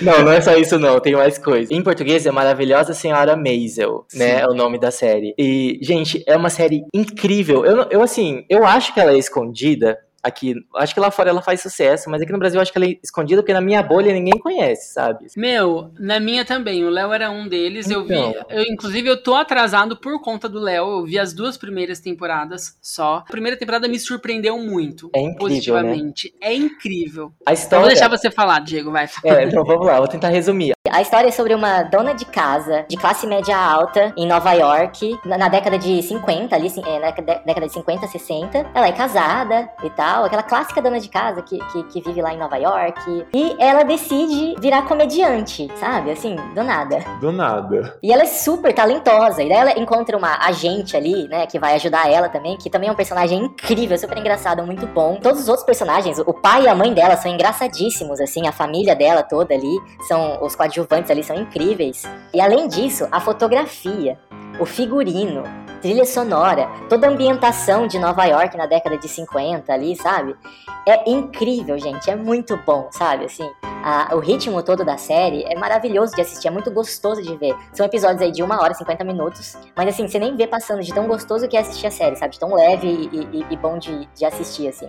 não, não é só isso não, tem mais coisa. Em português é Maravilhosa Senhora Maisel, né? É o nome da série. E, gente, é uma série incrível. Eu, eu assim, eu acho que ela é escondida aqui. Acho que lá fora ela faz sucesso, mas aqui no Brasil eu acho que ela é escondida porque na minha bolha ninguém conhece, sabe? Meu, na minha também. O Léo era um deles. Então. Eu vi. Eu, inclusive, eu tô atrasado por conta do Léo. Eu vi as duas primeiras temporadas só. A primeira temporada me surpreendeu muito. É incrível, né? positivamente. É incrível. A Eu história. vou deixar você falar, Diego, vai. É, então vamos lá, vou tentar resumir. A história é sobre uma dona de casa de classe média alta em Nova York, na, década de 50, ali, é, na dé- década de 50, 60. Ela é casada e tal, aquela clássica dona de casa que, que, que vive lá em Nova York. E ela decide virar comediante, sabe? Assim, do nada. Do nada. E ela é super talentosa. E daí ela encontra uma agente ali, né, que vai ajudar ela também, que também é um personagem incrível, super engraçado, muito bom. Todos os outros personagens, o pai e a mãe dela são engraçadíssimos, assim, a família dela toda ali, são os coadjuvantes ali são incríveis. E além disso, a fotografia, o figurino, trilha sonora, toda a ambientação de Nova York na década de 50 ali, sabe? É incrível, gente, é muito bom, sabe? Assim, a- o ritmo todo da série é maravilhoso de assistir, é muito gostoso de ver. São episódios aí de uma hora e 50 minutos, mas assim, você nem vê passando de tão gostoso que é assistir a série, sabe? De tão leve e, e- e bom de, de assistir, assim.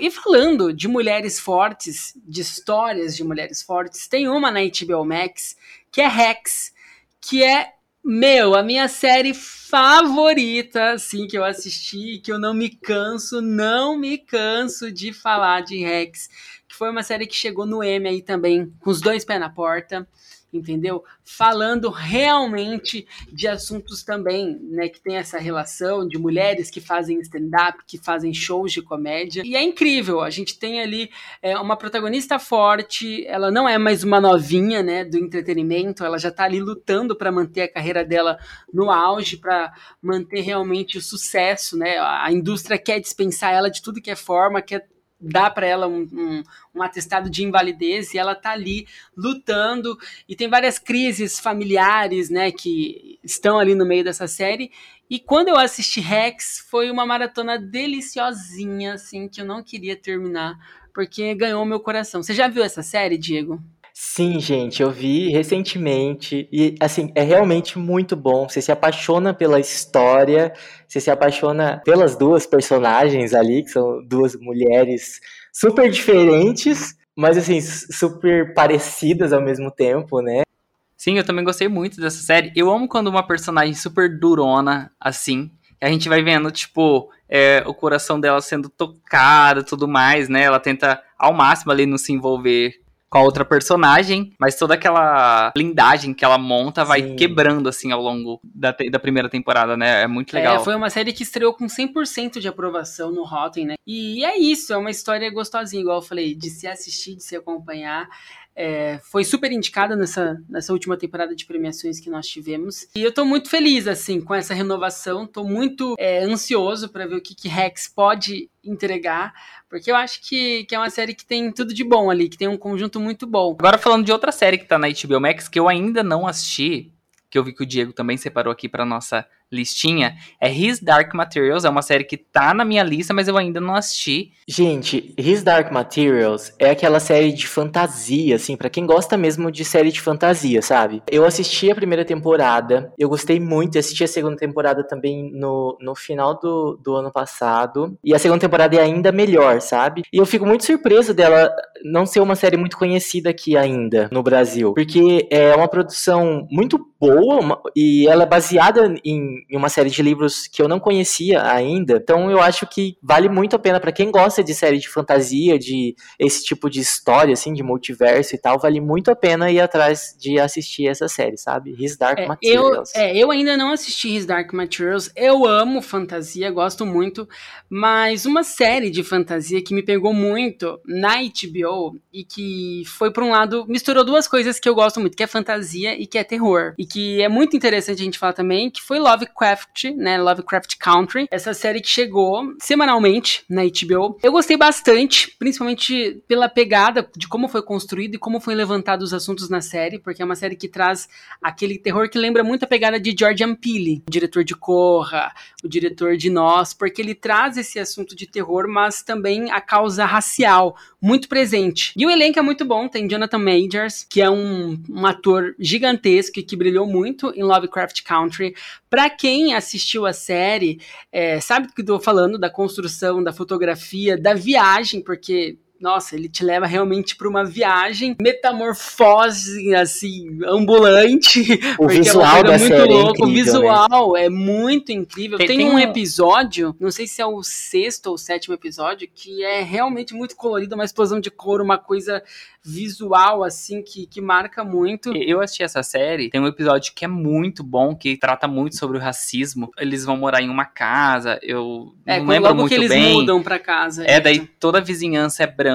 E falando de mulheres fortes, de histórias de mulheres fortes, tem uma na HBO Max que é Rex, que é, meu, a minha série favorita, assim, que eu assisti, que eu não me canso, não me canso de falar de Rex, que foi uma série que chegou no M aí também, com os dois pés na porta, entendeu? Falando realmente de assuntos também, né, que tem essa relação de mulheres que fazem stand-up, que fazem shows de comédia. E é incrível, a gente tem ali é, uma protagonista forte, ela não é mais uma novinha, né, do entretenimento, ela já tá ali lutando para manter a carreira dela no auge, para manter realmente o sucesso, né? A indústria quer dispensar ela de tudo que é forma, quer dar para ela um, um, um atestado de invalidez e ela tá ali lutando e tem várias crises familiares, né, que estão ali no meio dessa série. E quando eu assisti Rex, foi uma maratona deliciosinha, assim, que eu não queria terminar, porque ganhou meu coração. Você já viu essa série, Diego? Sim, gente, eu vi recentemente e assim, é realmente muito bom. Você se apaixona pela história, você se apaixona pelas duas personagens ali, que são duas mulheres super diferentes, mas assim, super parecidas ao mesmo tempo, né? Sim, eu também gostei muito dessa série. Eu amo quando uma personagem super durona, assim, a gente vai vendo, tipo, é, o coração dela sendo tocado tudo mais, né? Ela tenta ao máximo ali não se envolver com a outra personagem, mas toda aquela blindagem que ela monta vai Sim. quebrando, assim, ao longo da, te- da primeira temporada, né? É muito legal. É, foi uma série que estreou com 100% de aprovação no Rotten, né? E é isso, é uma história gostosinha, igual eu falei, de se assistir, de se acompanhar. É, foi super indicada nessa, nessa última temporada de premiações que nós tivemos. E eu tô muito feliz, assim, com essa renovação. Tô muito é, ansioso para ver o que, que Rex pode entregar, porque eu acho que, que é uma série que tem tudo de bom ali, que tem um conjunto muito bom. Agora falando de outra série que tá na HBO Max, que eu ainda não assisti, que eu vi que o Diego também separou aqui pra nossa listinha, é His Dark Materials, é uma série que tá na minha lista, mas eu ainda não assisti. Gente, His Dark Materials é aquela série de fantasia, assim, pra quem gosta mesmo de série de fantasia, sabe? Eu assisti a primeira temporada, eu gostei muito, assisti a segunda temporada também no, no final do, do ano passado, e a segunda temporada é ainda melhor, sabe? E eu fico muito surpreso dela não ser uma série muito conhecida aqui ainda no Brasil, porque é uma produção muito boa uma- e ela é baseada em, em uma série de livros que eu não conhecia ainda, então eu acho que vale muito a pena pra quem gosta de série de fantasia, de esse tipo de história, assim, de multiverso e tal, vale muito a pena ir atrás de assistir essa série, sabe? His Dark É, eu, Materials. é, eu ainda não assisti His Dark Materials. Eu amo fantasia, gosto muito. Mas uma série de fantasia que me pegou muito na HBO e que foi, por um lado, misturou duas coisas que eu gosto muito, que é fantasia e que é terror. E que é muito interessante a gente falar também, que foi Lovecraft Lovecraft, né? Lovecraft Country. Essa série que chegou semanalmente na HBO. Eu gostei bastante, principalmente pela pegada de como foi construído e como foi levantado os assuntos na série, porque é uma série que traz aquele terror que lembra muito a pegada de Jordan Peele, o diretor de Corra, o diretor de Nós, porque ele traz esse assunto de terror, mas também a causa racial muito presente. E o elenco é muito bom, tem Jonathan Majors, que é um, um ator gigantesco e que brilhou muito em Lovecraft Country. Para quem assistiu a série, é, sabe do que tô falando, da construção, da fotografia, da viagem, porque nossa, ele te leva realmente para uma viagem metamorfose, assim, ambulante. O porque visual é da muito série é louca. o incrível, visual é muito incrível. Tem- Tem, tem um um- episódio, não sei se é o sexto ou sétimo episódio, que é realmente muito colorido, uma explosão de cor, uma coisa visual, assim, que, que marca muito. Eu assisti essa série, tem um episódio que é muito bom, que trata muito sobre o racismo. Eles vão morar em uma casa, eu É, não lembro logo muito que eles bem. mudam pra casa. É, daí toda a vizinhança é branca,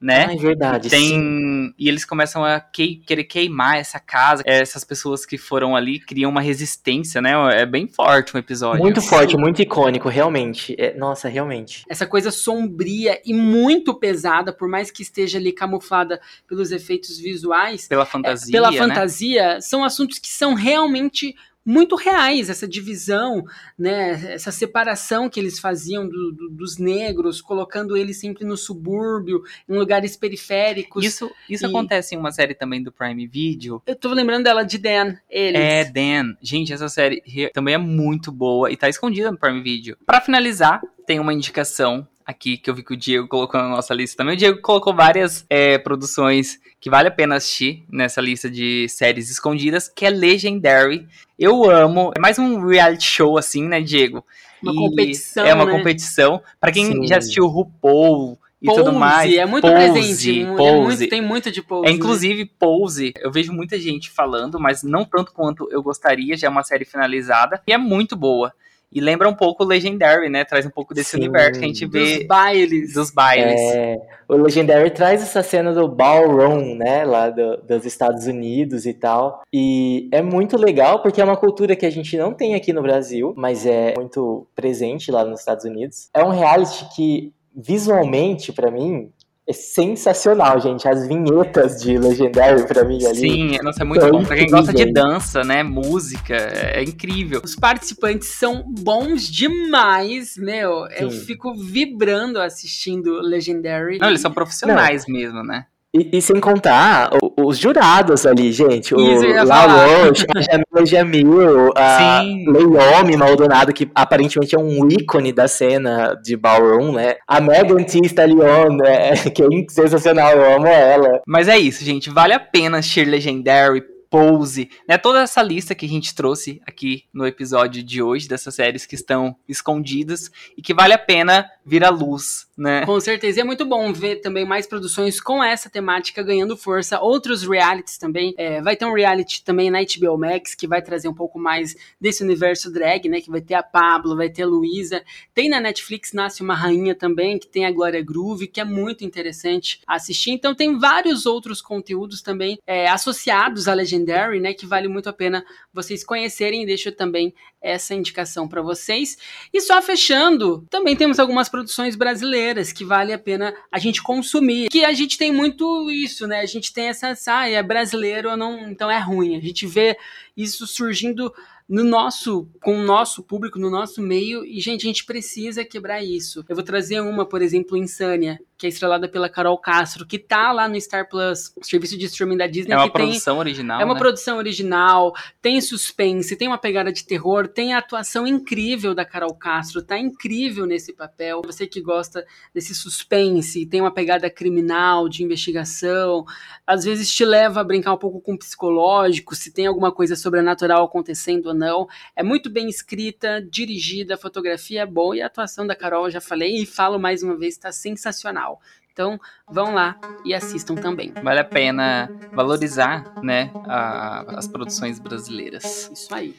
né? Ah, é verdade. Tem. sim. E eles começam a que- querer queimar essa casa. É, Essas pessoas que foram ali criam uma resistência, né? É bem forte um episódio. Muito forte, muito icônico, realmente. É, nossa, realmente. essa coisa sombria e muito pesada, por mais que esteja ali camuflada pelos efeitos visuais, Pela é, fantasia. pela né? fantasia, são assuntos que são realmente muito reais, essa divisão, né, essa separação que eles faziam do- do- dos negros, colocando eles sempre no subúrbio, em lugares periféricos. Isso, isso E- acontece em uma série também do Prime Video. Eu tô lembrando dela de Dan, eles. É, Dan. Gente, essa série também é muito boa e tá escondida no Prime Video. Pra finalizar, tem uma indicação aqui que eu vi que o Diego colocou na nossa lista também. O Diego colocou várias é, produções que vale a pena assistir nessa lista de séries escondidas, que é Legendary. Eu amo. É mais um reality show, assim, né, Diego? Uma E competição, É uma né? competição. Pra quem Sim. já assistiu RuPaul e Pose, tudo mais. é muito Pose, presente. é Pose. muito- tem muito de pose. É, né? inclusive, Pose, eu vejo muita gente falando, mas não tanto quanto eu gostaria, já é uma série finalizada, e é muito boa. E lembra um pouco Legendary, né? Traz um pouco desse Sim. universo que a gente Dos vê bailes. dos bailes. É, o Legendary traz essa cena do ballroom, né, lá do- dos Estados Unidos e tal. E é muito legal porque é uma cultura que a gente não tem aqui no Brasil, mas é muito presente lá nos Estados Unidos. É um reality que visualmente pra mim é sensacional, gente. As vinhetas de Legendary pra mim ali. Sim, nossa, é muito É bom. Pra quem gosta de dança, né? Música, é incrível. Os participantes são bons demais, meu. Eu Sim. fico vibrando assistindo Legendary. Não, eles são profissionais mesmo, né? E, e sem contar o- os jurados ali, gente. O Isso. Roche, a Jamila Jamil, a. Leiomi Maldonado, que aparentemente é um ícone da cena de ballroom, né? A Megan Thee Stallion, né? que é sensacional, eu amo ela. Mas é isso, gente. Vale a pena assistir Legendary, Pose, né? Toda essa lista que a gente trouxe aqui no episódio de hoje, dessas séries que estão escondidas e que vale a pena vir à luz, né? Com certeza. E é muito bom ver também mais produções com essa temática ganhando força. Outros realities também. É, vai ter um reality também na HBO Max que vai trazer um pouco mais desse universo drag, né? Que vai ter a Pablo, vai ter a Luísa. Tem na Netflix Nasce uma Rainha também, que tem a Glória Groove, que é muito interessante assistir. Então tem vários outros conteúdos também é, associados à Legendary, né? Que vale muito a pena vocês conhecerem. Deixo também essa indicação para vocês. E só fechando, também temos algumas produções brasileiras que vale a pena a gente consumir. Que a gente tem muito isso, né? A gente tem essa, ah, é brasileiro não, então é ruim. A gente vê isso surgindo no nosso, com o nosso público, no nosso meio, e gente, a gente precisa quebrar isso. Eu vou trazer uma, por exemplo, Insânia, que é estrelada pela Carol Castro, que tá lá no Star Plus, serviço de streaming da Disney, É uma que tem produção original, é uma né? produção original, tem suspense, tem uma pegada de terror, tem a atuação incrível da Carol Castro, tá incrível nesse papel. Você que gosta desse suspense, tem uma pegada criminal, de investigação, às vezes te leva a brincar um pouco com o psicológico, se tem alguma coisa sobrenatural acontecendo ou não. É muito bem escrita, dirigida, a fotografia é boa e a atuação da Carol, já falei e falo mais uma vez, tá sensacional. Então, vão lá e assistam também. Vale a pena valorizar, né, a- as produções brasileiras. Isso aí.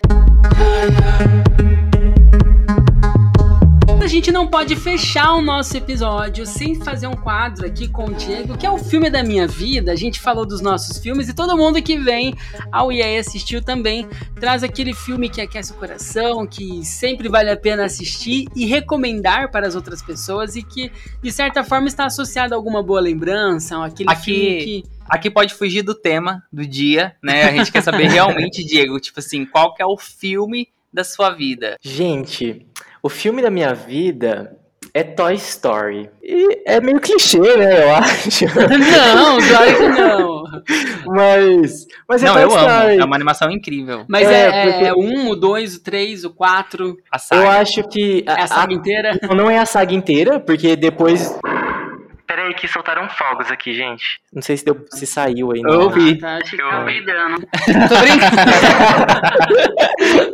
A gente não pode fechar o nosso episódio sem fazer um quadro aqui com o Diego, que é o filme da minha vida. A gente falou dos nossos filmes e todo mundo que vem ao EA assistiu também traz aquele filme que aquece o coração, que sempre vale a pena assistir e recomendar para as outras pessoas e que, de certa forma, está associado a alguma boa lembrança, aquele Aqui- filme que. Aqui pode fugir do tema do dia, né? A gente quer saber realmente, Diego, tipo assim, qual que é o filme da sua vida? Gente, o filme da minha vida é Toy Story. E é meio clichê, né, eu acho. Não, claro que não. mas, mas é Não, Toy eu amo. Story. É uma animação incrível. Mas É, é, porque- é o 1, o 2, o 3, o 4, A Eu saga. acho que a, é a saga a- inteira. Não, não é a saga inteira, porque depois. Peraí, que soltaram fogos aqui, gente. Não sei se, deu, se saiu aí. Eu ouvi. Ah, tá, Eu ouvi. peidando. Tô brincando.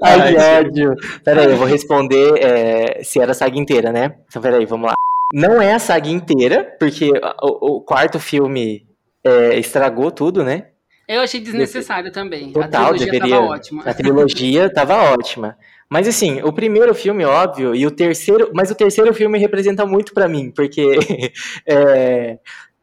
Ai, que ódio. Peraí, eu vou responder é, se era a saga inteira, né? Então, peraí, vamos lá. Não é a saga inteira, porque o, o quarto filme é, estragou tudo, né? Eu achei desnecessário também. Total, a trilogia deveria. tava ótima. A trilogia tava ótima. Mas assim, o primeiro filme, óbvio, e o terceiro. Mas o terceiro filme representa muito pra mim, porque é,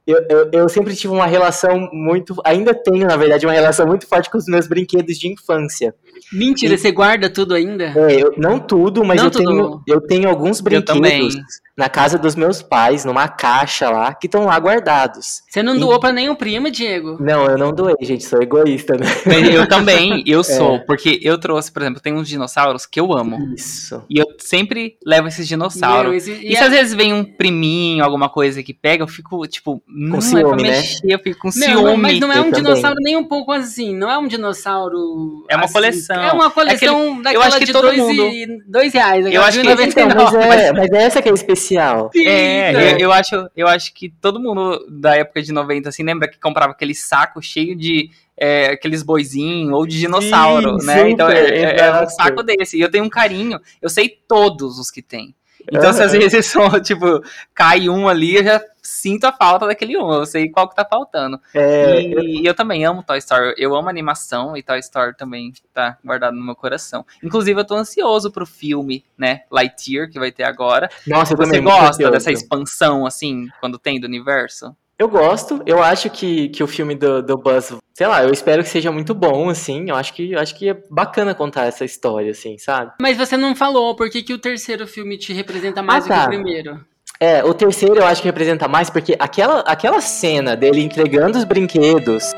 eu, eu, eu sempre tive uma relação muito. Ainda tenho, na verdade, uma relação muito forte com os meus brinquedos de infância. Mentira, você guarda tudo ainda? É, eu- não tudo, mas Não eu, tudo. Tenho, eu tenho alguns brinquedos na casa dos meus pais, numa caixa lá, que estão lá guardados. Você não doou pra nenhum primo, Diego? Não, eu não doei, gente, sou egoísta, né? Eu também, É. eu sou, porque eu trouxe, por exemplo, tem uns dinossauros que eu amo. Isso. E eu sempre levo esses dinossauros. Meu, esse- E, e se é- às vezes vem um priminho, alguma coisa que pega, eu fico, tipo, não é ciúme, né? mexer, eu fico com Não, ciúme. mas não é Eu um também. dinossauro nem um pouco assim. Não é um dinossauro. É uma assim. coleção. É uma coleção daquela acho que de todo dois, mundo- e, dois reais. Eu acho que- Então, 99. mas, é, mas é essa que é especial. É, Então, eu, eu acho, eu acho que todo mundo da época de 90, assim, lembra que comprava aquele saco cheio de é, aqueles boizinhos ou de dinossauro, Sim, né? super, então é, é- é um saco desse. E eu tenho um carinho, eu sei todos os que tem. Então, se às Aham. vezes tipo, cai um ali, eu já sinto a falta daquele um. Eu sei qual que tá faltando. É, E, e eu também amo Toy Story. Eu amo animação e Toy Story também tá guardado no meu coração. Inclusive, eu tô ansioso pro filme, né? Lightyear, que vai ter agora. Nossa, eu Você gosta dessa expansão, assim, quando tem do universo? Eu gosto, eu acho que, que o filme do, do Buzz, sei lá, eu espero que seja muito bom, assim. Eu acho que, eu acho que é bacana contar essa história, assim, sabe? Mas você não falou por que, que o terceiro filme te representa mais Ah, do que tá. o primeiro. É, o terceiro eu acho que representa mais, porque aquela, aquela cena dele entregando os brinquedos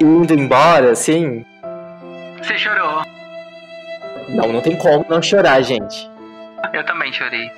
e indo embora, assim. Você chorou. Não, não tem como não chorar, gente. Eu também chorei.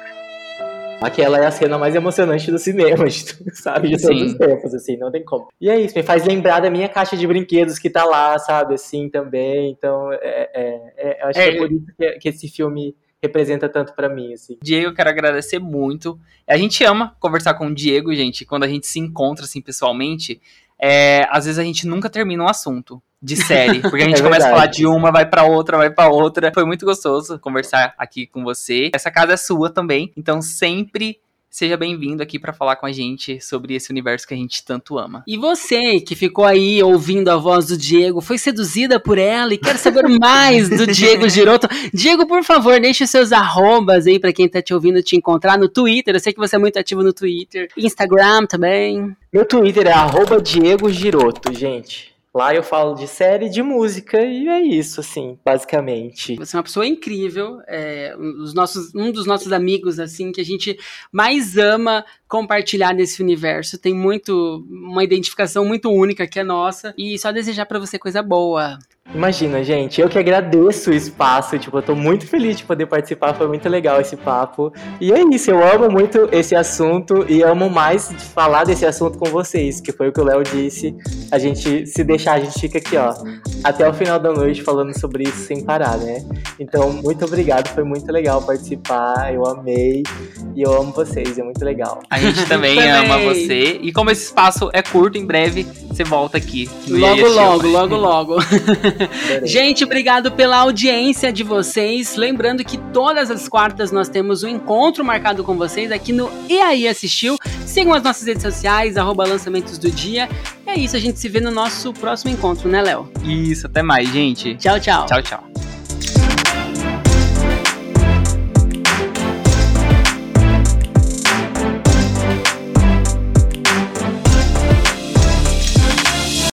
Aquela é a cena mais emocionante do cinema, sabe? De todos Sim. os tempos, assim, não tem como. E é isso, me faz lembrar da minha caixa de brinquedos que tá lá, sabe, assim, também. Então, é, é, é- acho que É. é por isso que, que esse filme representa tanto pra mim, assim. Diego, eu quero agradecer muito. A gente ama conversar com o Diego, gente, quando a gente se encontra, assim, pessoalmente. É, às vezes a gente nunca termina um assunto de série, porque a gente É começa a falar de uma, vai pra outra, vai pra outra. Foi muito gostoso conversar aqui com você. Essa casa é sua também, então sempre seja bem-vindo aqui pra falar com a gente sobre esse universo que a gente tanto ama. E você que ficou aí ouvindo a voz do Diego, foi seduzida por ela e quer saber mais do Diego Giroto? Diego, por favor, deixe os seus arrobas aí pra quem tá te ouvindo te encontrar no Twitter. Eu sei que você é muito ativo no Twitter, Instagram também. Meu Twitter é arroba Diego Giroto, gente. Lá eu falo de série, de música, e é isso, assim, basicamente. Você é uma pessoa incrível, é, um, dos nossos, um dos nossos amigos, assim, que a gente mais ama compartilhar nesse universo. Tem muito, uma identificação muito única que é nossa. E só desejar pra você coisa boa. Imagina, gente, eu que agradeço o espaço, tipo, eu tô muito feliz de poder participar, foi muito legal esse papo. E é isso, eu amo muito esse assunto e amo mais falar desse assunto com vocês, que foi o que o Léo disse. A gente, se deixar, a gente fica aqui, ó, até o final da noite falando sobre isso sem parar, né? Então, muito obrigado, foi muito legal participar, eu amei e eu amo vocês, é muito legal. A gente também, Também. ama você. E como esse espaço é curto, em breve você volta aqui. Logo, logo, logo, logo. Gente, obrigado pela audiência de vocês. Lembrando que todas as quartas nós temos um encontro marcado com vocês aqui no E aí Assistiu. Sigam as nossas redes sociais, arroba lançamentos do dia. E é isso, a gente se vê no nosso próximo encontro, né, Léo? Isso, até mais, gente. Tchau, tchau. Tchau, tchau.